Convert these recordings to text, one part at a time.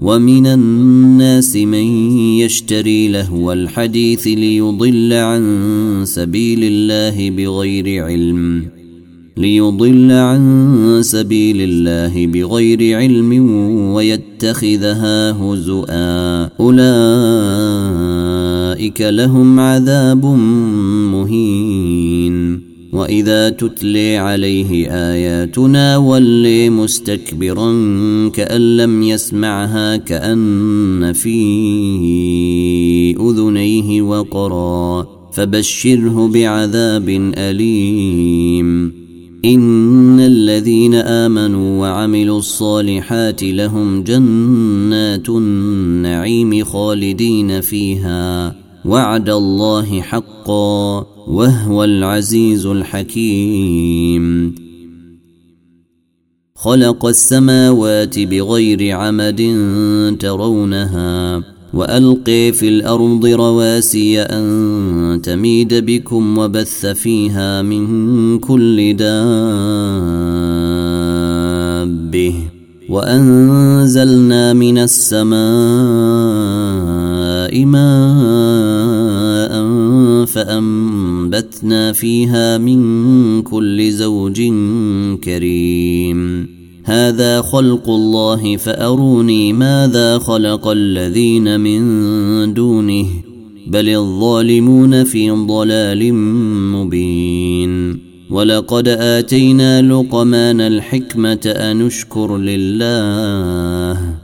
ومن الناس من يشتري لهو الحديث ليضل عن سبيل الله بغير علم ليضل عن سبيل الله بغير علم ويتخذها هزؤا. أولئك لهم عذاب مهين. وإذا تتلي عليه آياتنا ولي مستكبرا كأن لم يسمعها كأن في أذنيه وقرا فبشره بعذاب أليم. إن الذين آمنوا وعملوا الصالحات لهم جنات النعيم خالدين فيها. وعد الله حقا وهو العزيز الحكيم. خلق السماوات بغير عمد ترونها والقي في الأرض رواسي أن تميد بكم وبث فيها من كل دابة وأنزلنا من السماء ماء فانبتنا فيها من كل زوج كريم. هذا خلق الله فأروني ماذا خلق الذين من دونه بل الظالمون في ضلال مبين. ولقد آتينا لقمان الحكمة أن اشكر لله.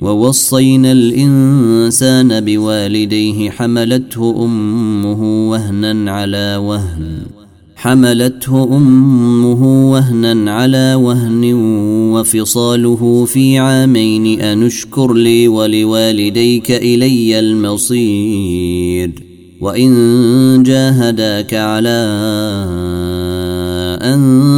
ووصينا الإنسان بوالديه حملته أمه وهنا على وهن. حملته أمه وهنا على وهن وفصاله في عامين أنشكر لي ولوالديك إلي المصير. وإن جاهداك على أن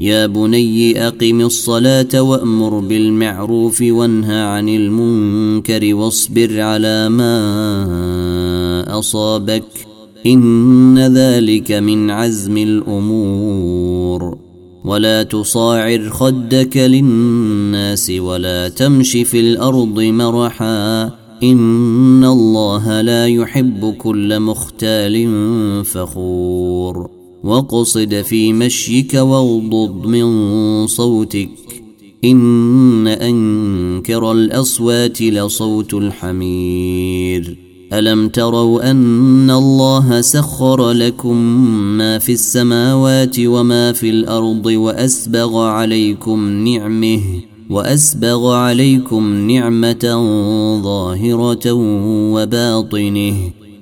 يا بني أقم الصلاة وأمر بالمعروف وانهى عن المنكر واصبر على ما أصابك إن ذلك من عزم الأمور ولا تصاعر خدك للناس ولا تمش في الأرض مرحا إن الله لا يحب كل مختال فخور واقصد في مشيك واغضض من صوتك. إن أنكر الأصوات لصوت الحمير. ألم تروا أن الله سخر لكم ما في السماوات وما في الأرض وأسبغ عليكم نعمه وأسبغ عليكم نعمة ظاهرة وباطنه.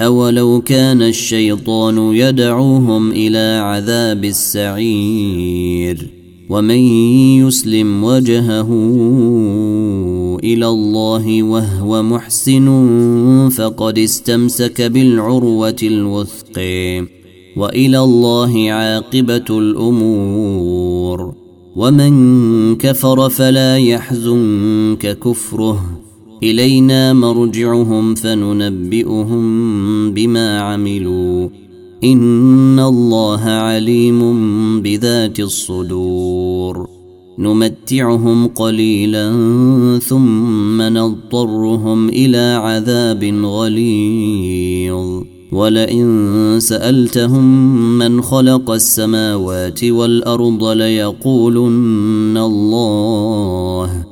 اولو كان الشيطان يدعوهم إلى عذاب السعير ومن يسلم وجهه إلى الله وهو محسن فقد استمسك بالعروه الوثق والى الله عاقبه الأمور ومن كفر فلا يحزنك كفره إلينا مرجعهم فننبئهم بما عملوا. إن الله عليم بذات الصدور. نمتعهم قليلا ثم نضطرهم إلى عذاب غليظ. ولئن سألتهم من خلق السماوات والأرض ليقولن الله.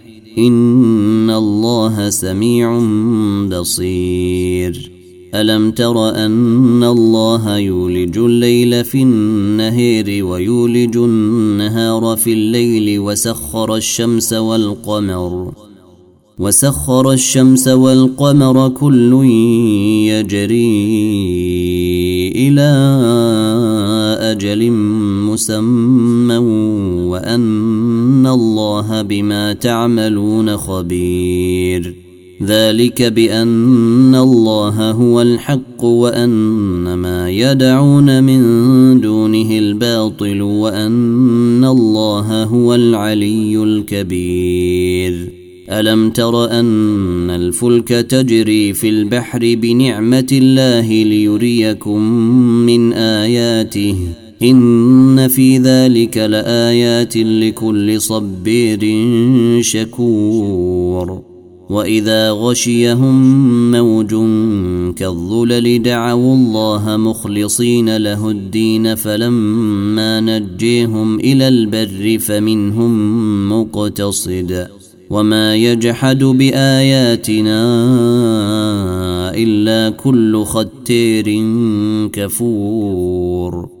ان الله سميع بصير الم تر ان الله يولج الليل في النهير ويولج النهار في الليل وسخر الشمس والقمر وسخر الشمس والقمر كل يجري إلى أجل مسمى وان الله بما تعملون خبير. ذلك بأن الله هو الحق وأن ما يدعون من دونه الباطل وأن الله هو العلي الكبير. ألم تر أن الفلك تجري في البحر بنعمة الله ليريكم من آياته؟ إن في ذلك لآيات لكل صبير شكور. وإذا غشيهم موج كالظلل دعوا الله مخلصين له الدين فلما نجيهم إلى البر فمنهم مقتصد. وما يجحد بآياتنا إلا كل ختير كفور.